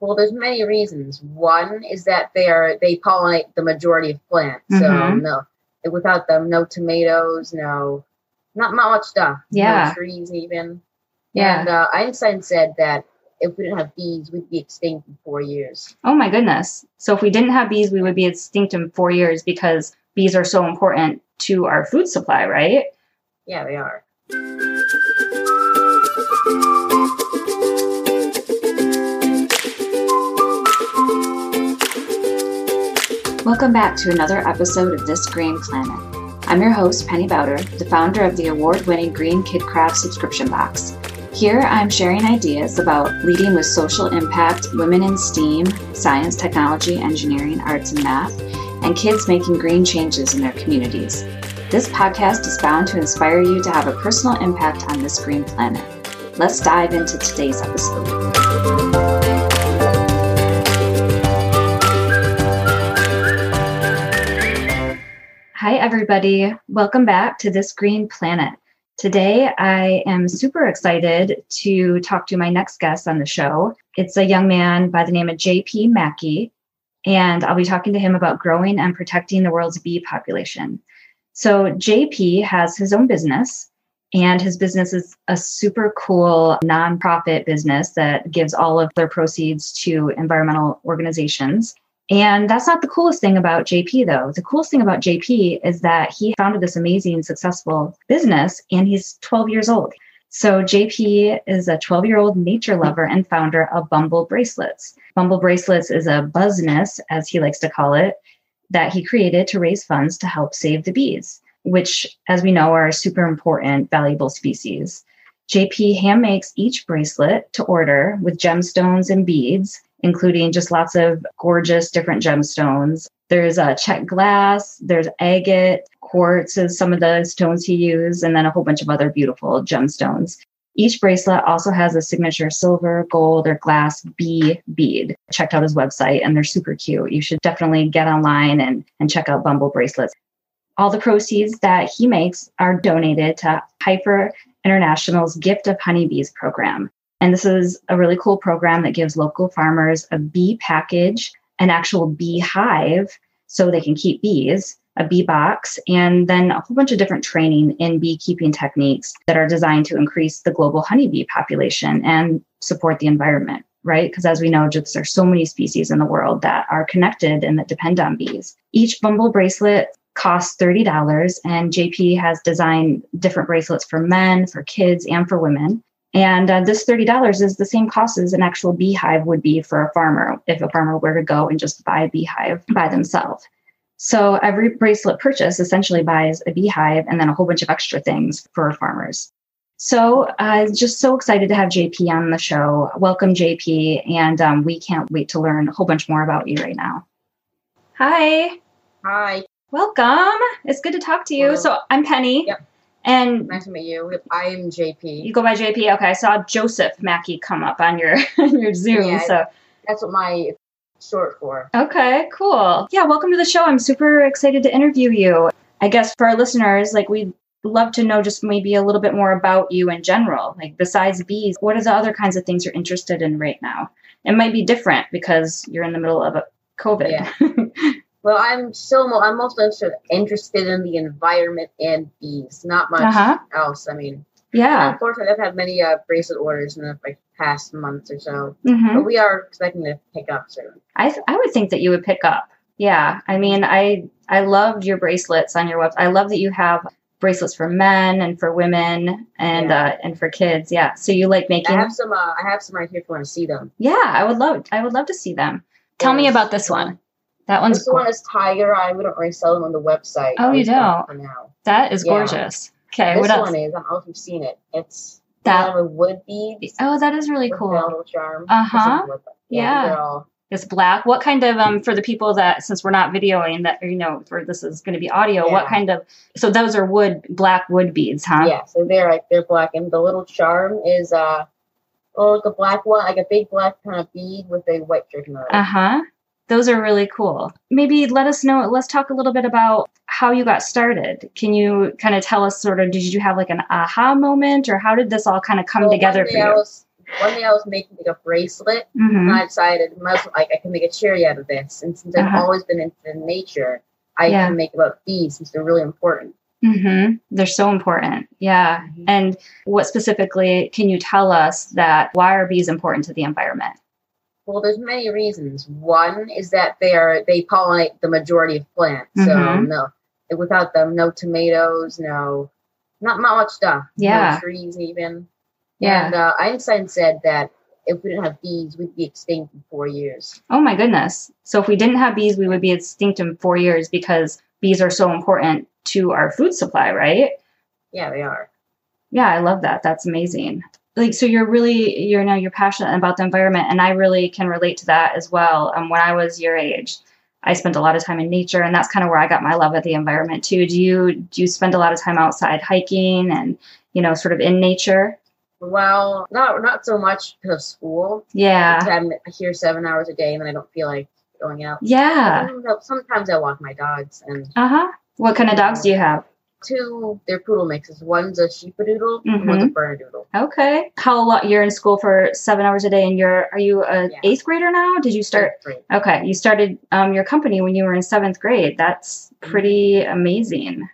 Well, there's many reasons. One is that they are they pollinate the majority of plants. So Mhm. no, without them, no tomatoes, no, not not much stuff. Yeah. no trees even. Yeah. And uh, Einstein said that if we didn't have bees, we'd be extinct in four years. Oh my goodness. So if we didn't have bees, we would be extinct in four years because bees are so important to our food supply, right? Yeah, they are. Welcome back to another episode of This Green Planet. I'm your host, Penny Bauder, the founder of the award winning Green Kid Craft subscription box. Here I'm sharing ideas about leading with social impact, women in STEAM, science, technology, engineering, arts, and math, and kids making green changes in their communities. This podcast is bound to inspire you to have a personal impact on this green planet. Let's dive into today's episode. Hi, everybody. Welcome back to This Green Planet. Today, I am super excited to talk to my next guest on the show. It's a young man by the name of JP Mackey, and I'll be talking to him about growing and protecting the world's bee population. So, JP has his own business, and his business is a super cool nonprofit business that gives all of their proceeds to environmental organizations. And that's not the coolest thing about JP, though. The coolest thing about JP is that he founded this amazing, successful business and he's 12 years old. So, JP is a 12 year old nature lover and founder of Bumble Bracelets. Bumble Bracelets is a business, as he likes to call it, that he created to raise funds to help save the bees, which, as we know, are super important, valuable species. JP hand makes each bracelet to order with gemstones and beads including just lots of gorgeous different gemstones. There's a Czech glass, there's agate, quartz is some of the stones he used, and then a whole bunch of other beautiful gemstones. Each bracelet also has a signature silver, gold, or glass bee bead. I checked out his website and they're super cute. You should definitely get online and, and check out Bumble bracelets. All the proceeds that he makes are donated to Heifer International's Gift of Honeybees program. And this is a really cool program that gives local farmers a bee package, an actual beehive, so they can keep bees, a bee box, and then a whole bunch of different training in beekeeping techniques that are designed to increase the global honeybee population and support the environment, right? Because as we know, just there's so many species in the world that are connected and that depend on bees. Each bumble bracelet costs $30 and JP has designed different bracelets for men, for kids, and for women. And uh, this $30 is the same cost as an actual beehive would be for a farmer if a farmer were to go and just buy a beehive by themselves. So every bracelet purchase essentially buys a beehive and then a whole bunch of extra things for farmers. So I'm uh, just so excited to have JP on the show. Welcome, JP. And um, we can't wait to learn a whole bunch more about you right now. Hi. Hi. Welcome. It's good to talk to you. Hello. So I'm Penny. Yep. And Nice to meet you. I'm JP. you go by JP. Okay, I saw Joseph Mackey come up on your on your Zoom. Yeah, so That's what my short for. okay, cool. Yeah, welcome to the show. I'm super excited to interview you. I guess for our listeners, like we'd love to know just maybe a little bit more about you in general. Like besides bees, what are the other kinds of things you're interested in right now? It might be different because you're in the middle of a COVID. Yeah. Well, I'm still mo- I'm mostly interested- interested in the environment and bees, not much Uh-huh. else. I mean, yeah. unfortunately, I've had many uh, bracelet orders in the like past months or so, hmm but we are expecting to pick up soon. I I would think that you would pick up. Yeah, I mean, I I loved your bracelets on your website. I love that you have bracelets for men and for women and Yeah. uh, and for kids. Yeah, so you like making? I have some. Uh, I have some right here if you want to see them. Yeah, I would love I would love to see them. Tell me about this one. That one's This one is tiger eye. We don't really sell them on the website. Oh, you don't? For now. that is Yeah. gorgeous. Okay, this what else? one is. I don't know if you've seen it. It's That with wood beads. oh, that is really cool. Uh-huh. This is Yeah. It's black. What kind of um for the people that since we're not videoing that you know for this is going to be audio? What kind of so those are wood black wood beads, huh? Yeah, so they're like they're black, and the little charm is uh, oh, like a black one, like a big black kind of bead with a white dripping on it. Uh huh. Those are really cool. Maybe let us know. Let's talk a little bit about how you got started. Can you kind of tell us sort of, did you have like an aha moment or how did this all kind of come Well, together for I you? was one day I was making like a bracelet, hmm and I decided most like I can make a cherry out of this. And since I've Uh-huh. always been into nature, I Yeah. can make about bees since they're really important. hmm They're so important. Yeah. Mhm. And what specifically can you tell us that why are bees important to the environment? Well, there's many reasons. One is that they are they pollinate the majority of plants. So Mhm. no, without them, no tomatoes, no, not not much stuff. Yeah. no trees even. Yeah. And uh, Einstein said that if we didn't have bees, we'd be extinct in four years. Oh my goodness. So if we didn't have bees, we would be extinct in four years because bees are so important to our food supply, right? Yeah, they are. Yeah, I love that. That's amazing. Like, so you're really, you're now you're passionate about the environment, and I really can relate to that as well. Um, when I was your age, I spent a lot of time in nature, and that's kind of where I got my love of the environment too. Do you do you spend a lot of time outside hiking and you know, sort of in nature? Well, not not so much because of school. Yeah, I'm here seven hours a day, and then I don't feel like going out. yeah. Sometimes- Sometimes I walk my dogs, and Uh huh. What kind of dogs do you have? Two they're poodle mixes. One's a sheepadoodle, and one's a Mm-hmm. bernedoodle. Okay. How long? You're in school for seven hours a day, and you're are you a Yeah. eighth grader now? Did you start? Okay, you started um, your company when you were in seventh grade. That's pretty amazing.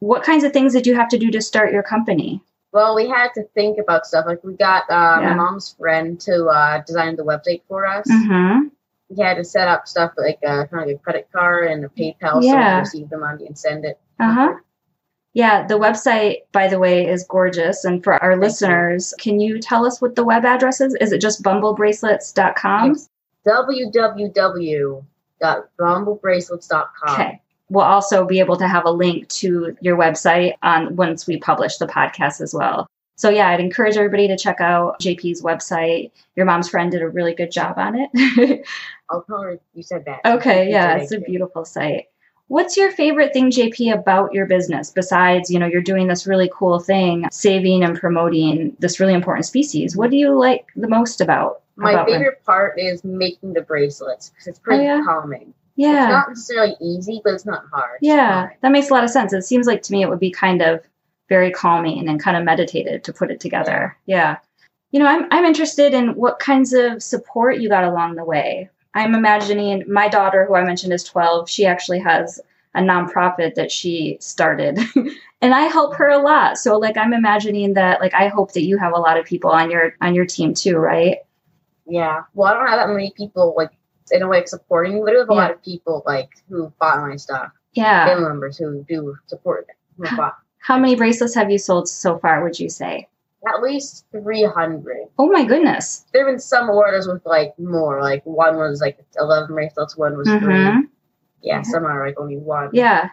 What kinds of things did you have to do to start your company? Well, we had to think about stuff. Like we got uh, Yeah. my mom's friend to uh, design the website for us. Mm-hmm. We had to set up stuff like uh, kind of like a credit card and a PayPal so we could receive the money and send it. Uh huh. Yeah, the website, by the way, is gorgeous. And for our you. listeners, can you tell us what the web address is? Is it just bumblebracelets.com? Yes. www.bumblebracelets.com. Okay. We'll also be able to have a link to your website on once we publish the podcast as well. So yeah, I'd encourage everybody to check out JP's website. Your mom's friend did a really good job on it. I'll tell her you said that. okay, yeah, it's a beautiful site. What's your favorite thing, JP, about your business besides, you know, you're doing this really cool thing, saving and promoting this really important species? What do you like the most about? My about favorite part is making the bracelets because it's pretty Oh, yeah? calming. Yeah. It's not necessarily easy, but it's not hard. Yeah, that makes a lot of sense. It seems like to me it would be kind of very calming and kind of meditative to put it together. Yeah. You know, I'm I'm interested in what kinds of support you got along the way. I'm imagining my daughter, who I mentioned is 12, she actually has a nonprofit that she started. and I help her a lot. So like I'm imagining that like I hope that you have a lot of people on your on your team too, right? Yeah. Well, I don't have that many people like in a way supporting me, but I have a Yeah. lot of people like who bought my stuff. Yeah. Family members who do support bought How many bracelets have you sold so far, would you say? At least three hundred. Oh my goodness. There have been some orders with like more. Like one was like eleven bracelets, one was Mhm. three. Yeah, some are like only one. Yeah.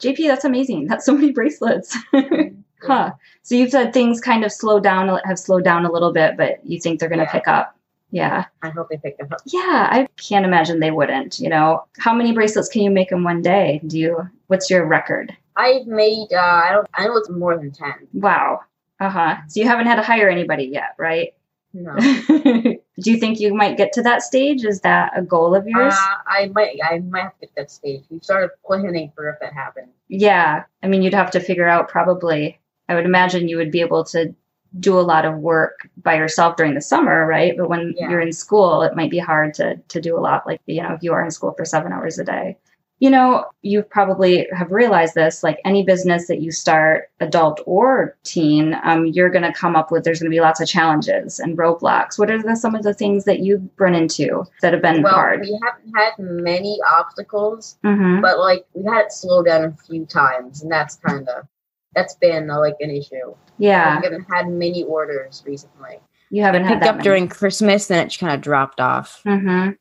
JP, that's amazing. That's so many bracelets. huh. So you've said things kind of slow down, have slowed down a little bit, but you think they're going to Yeah. pick up. Yeah. I hope they pick them up. Yeah. I can't imagine they wouldn't. You know, how many bracelets can you make in one day? Do you, what's your record? I've made. Uh, I don't. I know it's more than ten. Wow. Uh huh. So you haven't had to hire anybody yet, right? No. Do you think you might get to that stage? Is that a goal of yours? Uh, I might. I might have to get that stage. We started planning for if that happened. Yeah. I mean, you'd have to figure out probably, I would imagine you would be able to do a lot of work by yourself during the summer, right? But when Yeah. you're in school, it might be hard to, to do a lot like, you know, if you are in school for seven hours a day. You know, you probably have realized this like any business that you start, adult or teen, um, you're going to come up with, there's going to be lots of challenges and roadblocks. What are the, some of the things that you've run into that have been Well, hard? we haven't had many obstacles, hmm but like we had it slow down a few times, and that's kind of that's been uh, like an issue. Yeah. We haven't had many orders recently. You haven't had picked that up many. during Christmas, then it kind of dropped off. Mm-hmm.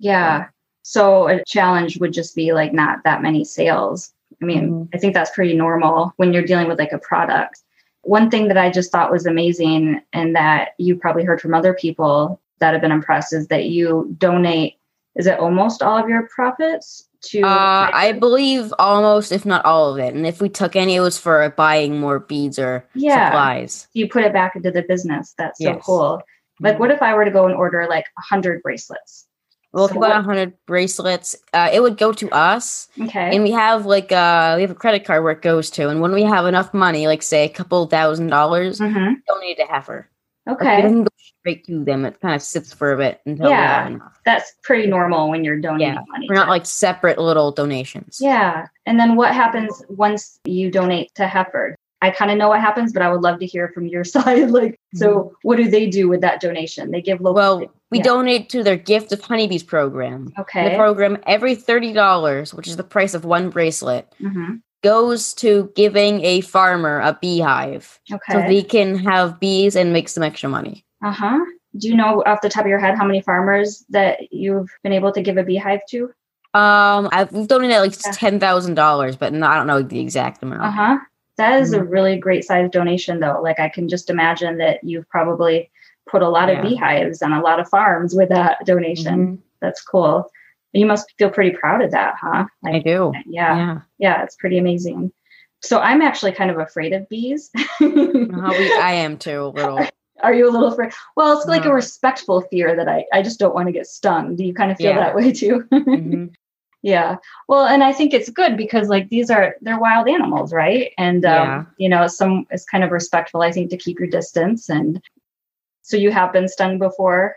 Yeah. So a challenge would just be like not that many sales. I mean, Mhm. I think that's pretty normal when you're dealing with like a product. One thing that I just thought was amazing and that you probably heard from other people that have been impressed is that you donate, is it almost all of your profits to? Uh, I believe almost, if not all of it. And if we took any, it was for buying more beads or Yeah. supplies. you put it back into the business. That's so Yes. cool. Like, what if I were to go and order like 100 bracelets? Well, if we what- 100 bracelets, uh, it would go to us. Okay. And we have like uh we have a credit card where it goes to. And when we have enough money, like say a couple thousand dollars, hmm donate to Heifer. Like, Okay. it doesn't go straight to them. It kind of sits for a bit until Yeah. we have. That's pretty normal when you're donating Yeah, money. We're not like separate little donations. Yeah. And then what happens once you donate to Heifer? I kind of know what happens, but I would love to hear from your side. Like, so what do they do with that donation? They give local. Well, we Yeah. donate to their Gift of Honeybees program. Okay. The program, every $30, which is the price of one bracelet, hmm goes to giving a farmer a beehive Okay. so they can have bees and make some extra money. uh huh. Do you know off the top of your head how many farmers that you've been able to give a beehive to? Um, I've donated like Yeah. ten thousand dollars, but no, I don't know the exact amount. Uh huh. That is a Mm-hmm. really great size donation, though. Like, I can just imagine that you've probably put a lot of beehives on a lot of farms with that donation. Mhm. That's cool. You must feel pretty proud of that, huh? I do. yeah. Yeah. yeah, it's pretty amazing. So I'm actually kind of afraid of bees. Uh, we, I am too a little. Are you a little afraid? Well, it's like a respectful fear that I, I just don't want to get stung. Do you kind of feel Yeah. that way too? Mhm. yeah. Well, and I think it's good because like these are they're wild animals, right? And um, Yeah. you know, some it's kind of respectful, I think, to keep your distance. And so you have been stung before.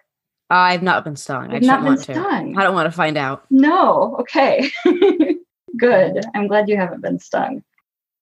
I've not been stung. I You've just not don't been want to. stung. I don't want to find out. No. Okay. Good. I'm glad you haven't been stung.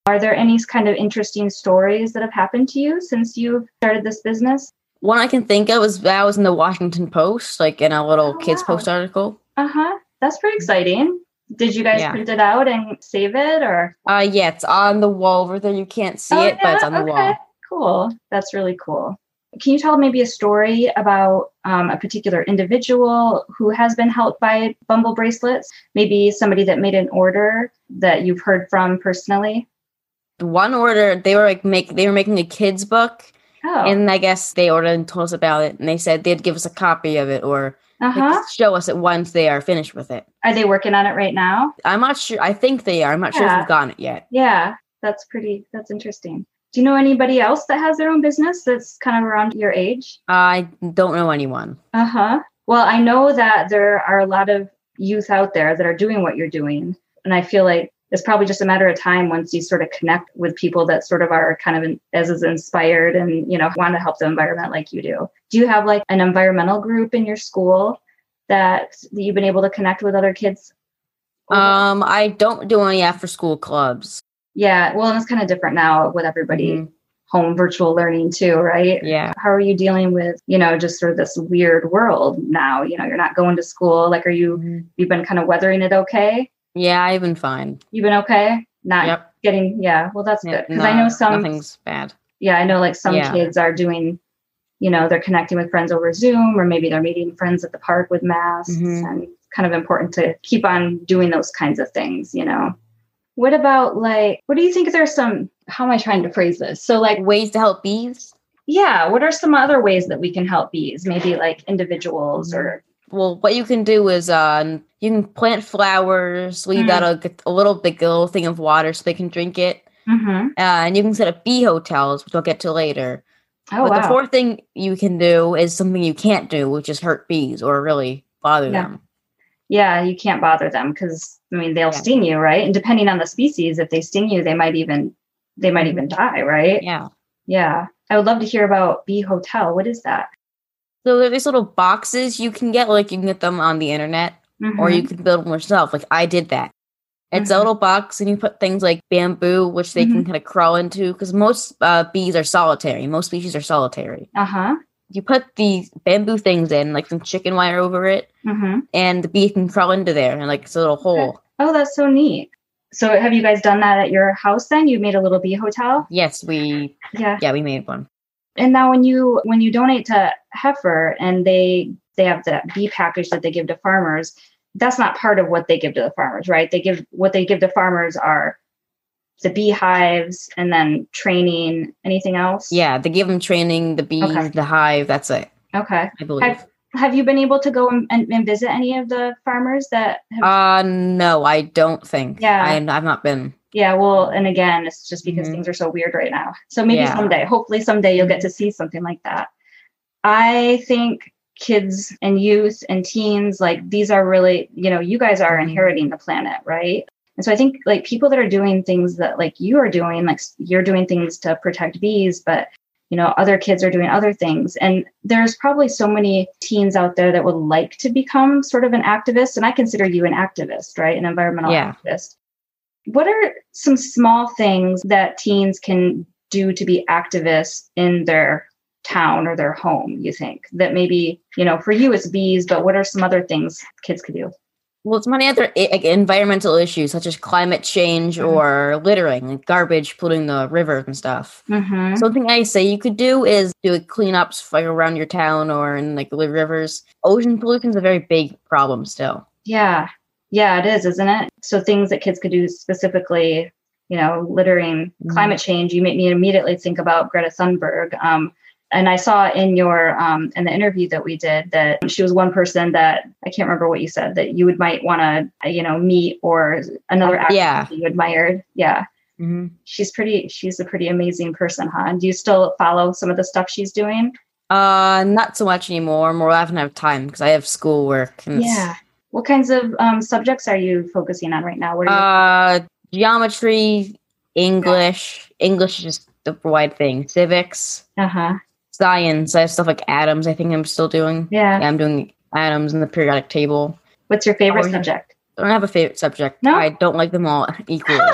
Are there any kind of interesting stories that have happened to you since you've started this business? One I can think of is that I was in the Washington Post, like in a little Oh, kids wow. post article. Uh huh. That's pretty exciting. Did you guys Yeah. print it out and save it or? Uh, yeah, it's on the wall over there. You can't see Oh, it, but it's on the Okay. wall. Cool. That's really cool. Can you tell maybe a story about um, a particular individual who has been helped by Bumble bracelets? Maybe somebody that made an order that you've heard from personally? One order they were like make they were making a kids book, Oh, and I guess they ordered and told us about it, and they said they'd give us a copy of it or uh like, show us it once they are finished with it. Are they working on it right now? I'm not sure. I think they are. I'm not sure if we've gotten it yet. Yeah, that's pretty, that's interesting. Do you know anybody else that has their own business that's kind of around your age? I don't know anyone. Uh huh. Well, I know that there are a lot of youth out there that are doing what you're doing. And I feel like it's probably just a matter of time once you sort of connect with people that sort of are kind of in, as is inspired and, you know, want to help the environment like you do. Do you have like an environmental group in your school that, that you've been able to connect with other kids? Um, I don't do any after school clubs. Yeah. Well, and it's kind of different now with everybody Mhm. home virtual learning too, right? Yeah. how are you dealing with you know just sort of this weird world now you know you're not going to school like are you you've been kind of weathering it okay Yeah, I've been fine. you've been okay not Yep. getting yeah well that's Yeah, good because i know some nothing's bad. yeah i know like some Yeah. kids are doing you know they're connecting with friends over zoom or maybe they're meeting friends at the park with masks Mhm. and kind of important to keep on doing those kinds of things you know what about like what do you think there's some how am i trying to phrase this so like Ways to help bees. yeah what are some other ways that we can help bees maybe like individuals or Well, what you can do is uh, you can plant flowers, leave Mm. out a, a little big a little thing of water so they can drink it, mm-hmm. uh, and you can set up bee hotels, which I'll get to later. oh but wow the fourth thing you can do is something you can't do, which is hurt bees or really bother Yeah. them. Yeah you can't bother them because i mean they'll Yeah. sting you right and depending on the species if they sting you they might even they might even die right Yeah. yeah i would love to hear about bee hotel what is that So there are these little boxes you can get, like you can get them on the internet, or Mhm. you can build them yourself. Like I did that. It's a Mhm. little box, and you put things like bamboo, which they can Mhm. kind of crawl into. Because most uh, bees are solitary. Most species are solitary. uh-huh You put these bamboo things in, like some chicken wire over it, mm-hmm. and the bee can crawl into there, and like it's a little hole. oh that's so neat so have you guys done that at your house then you made a little bee hotel Yes, we yeah yeah we made one. and now when you when you donate to heifer and they they have that bee package that they give to farmers that's not part of what they give to the farmers right they give what they give to farmers are the beehives and then training anything else Yeah, they give them training, the bees, Okay. the hive. That's it, okay I believe. have, have you been able to go and, and, and visit any of the farmers that have Uh no, I don't think. Yeah. I, I've not been. yeah well and again it's just because Mhm. things are so weird right now so maybe Yeah. someday hopefully someday you'll get to see something like that i think kids and youth and teens like these are really you know you guys are Mhm. inheriting the planet right and so i think like people that are doing things that like you are doing like you're doing things to protect bees but you know other kids are doing other things. And there's probably so many teens out there that would like to become sort of an activist and i consider you an activist right? An environmental Yeah. activist. What are some small things that teens can do to be activists in their town or their home you think that maybe you know for you it's bees but what are some other things kids could do Well, it's many other like, environmental issues such as climate change Mhm. or littering, like garbage polluting the rivers and stuff. mm-hmm. Something I say you could do is do a cleanups like around your town or in like the rivers. Ocean pollution is a very big problem still. Yeah. Yeah, it is, isn't it? So things that kids could do specifically, you know, littering, Mhm. climate change, you make me immediately think about Greta Thunberg. Um, and I saw in your um, in the interview that we did that she was one person that I can't remember what you said that you would might want to you know meet or another activist Yeah. that you admired. Yeah, hmm she's pretty. She's a pretty amazing person, huh? And do you still follow some of the stuff she's doing? Uh, not so much anymore. More, I haven't have time because I have schoolwork. Yeah. What kinds of um, subjects are you focusing on right now? What are you? Uh, geometry, English. English is just the wide thing. Civics, Uh huh. Science. I have stuff like atoms. I think I'm still doing. Yeah. Yeah, I'm doing atoms and the periodic table. What's your favorite Oh, subject? I don't have a favorite subject. No? I don't like them all equally.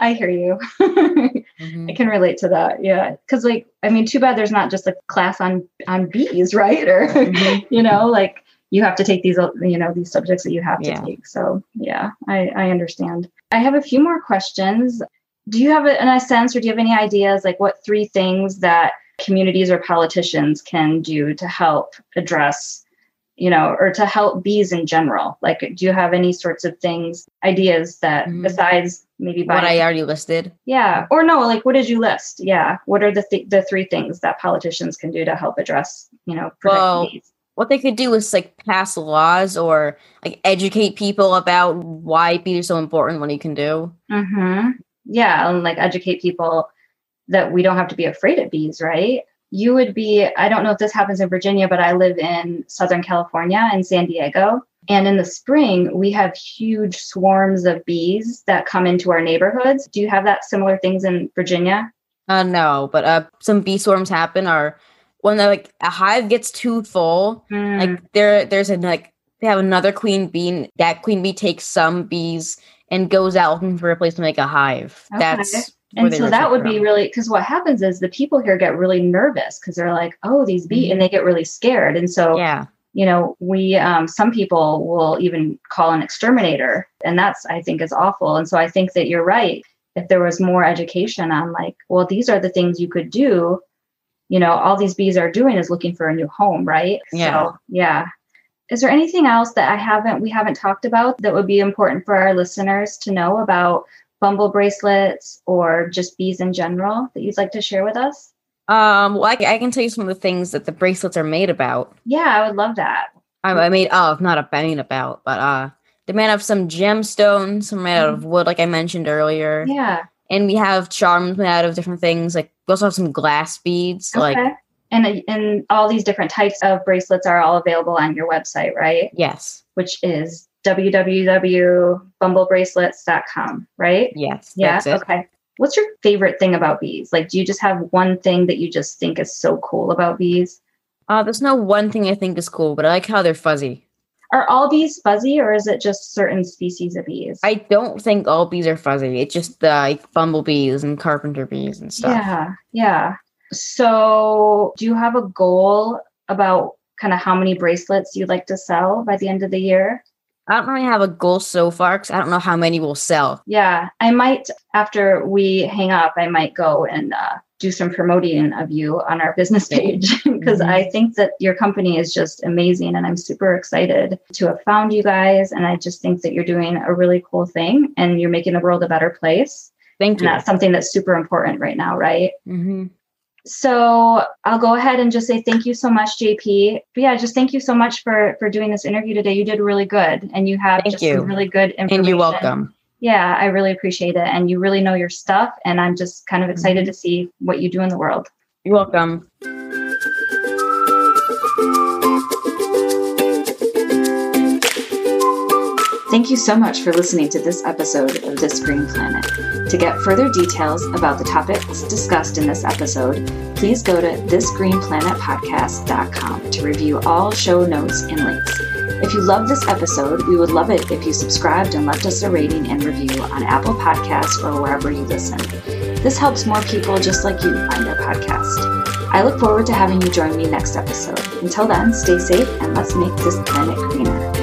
I hear you. Mhm. I can relate to that. Yeah, because like I mean, too bad there's not just a class on on bees, right? Or Mhm. you know, like you have to take these you know these subjects that you have to Yeah. take. So yeah, I I understand. I have a few more questions. Do you have a, in a sense, or do you have any ideas like what three things that communities or politicians can do to help address you know, or to help bees in general? Like, do you have any sorts of things, ideas that Mhm. besides maybe What I already listed. yeah. Or no, like what did you list? Yeah. What are the th- the three things that politicians can do to help address, you know, protect Well, bees? What they could do is like pass laws or like educate people about why bees are so important. What you can do. Mm-hmm. Yeah, and like educate people that we don't have to be afraid of bees, right? You would be, I don't know if this happens in Virginia, but I live in Southern California in San Diego. And in the spring, we have huge swarms of bees that come into our neighborhoods. Do you have that similar things in Virginia? Uh, no, but uh, some bee swarms happen are when like a hive gets too full. Mm, Like there, there's a like they have another queen bee. That queen bee takes some bees and goes out looking for a place to make a hive. Okay. That's and so that would be really because what happens is the people here get really nervous because they're like oh these bees Mhm. and they get really scared and so yeah. you know we um, some people will even call an exterminator and that's i think is awful and so i think that you're right if there was more education on like well these are the things you could do you know all these bees are doing is looking for a new home right Yeah. so yeah is there anything else that i haven't we haven't talked about that would be important for our listeners to know about bumble bracelets or just bees in general that you'd like to share with us Um, well, I, I can tell you some of the things that the bracelets are made about. yeah i would love that I, I made of, not a made about, but uh, they're made of some gemstones, some made out of wood, like I mentioned earlier. yeah And we have charms made out of different things. Like we also have some glass beads. Like okay and and all these different types of bracelets are all available on your website right yes, which is www.bumblebracelets.com right yes, yeah okay what's your favorite thing about bees like do you just have one thing that you just think is so cool about bees Uh, there's no one thing I think is cool, but I like how they're fuzzy. are all bees fuzzy or is it just certain species of bees I don't think all bees are fuzzy. It's just the like bumblebees and carpenter bees and stuff. Yeah, yeah. So, do you have a goal about kind of how many bracelets you'd like to sell by the end of the year? I don't really have a goal so far because I don't know how many will sell. Yeah, I might, after we hang up, I might go and uh, do some promoting of you on our business page because Mhm. I think that your company is just amazing and I'm super excited to have found you guys. And I just think that you're doing a really cool thing and you're making the world a better place. Thank And you. that's something that's super important right now, right? hmm So I'll go ahead and just say thank you so much, JP. But yeah, just thank you so much for for doing this interview today. You did really good, and you have Thank just you. some really good information. And you're welcome. Yeah, I really appreciate it, and you really know your stuff. And I'm just kind of excited Mm-hmm. to see what you do in the world. You're welcome. Thank you so much for listening to this episode of This Green Planet. To get further details about the topics discussed in this episode, please go to thisgreenplanetpodcast.com to review all show notes and links. If you love this episode, we would love it if you subscribed and left us a rating and review on Apple Podcasts or wherever you listen. This helps more people just like you find our podcast. I look forward to having you join me next episode. Until then, stay safe and let's make this planet greener.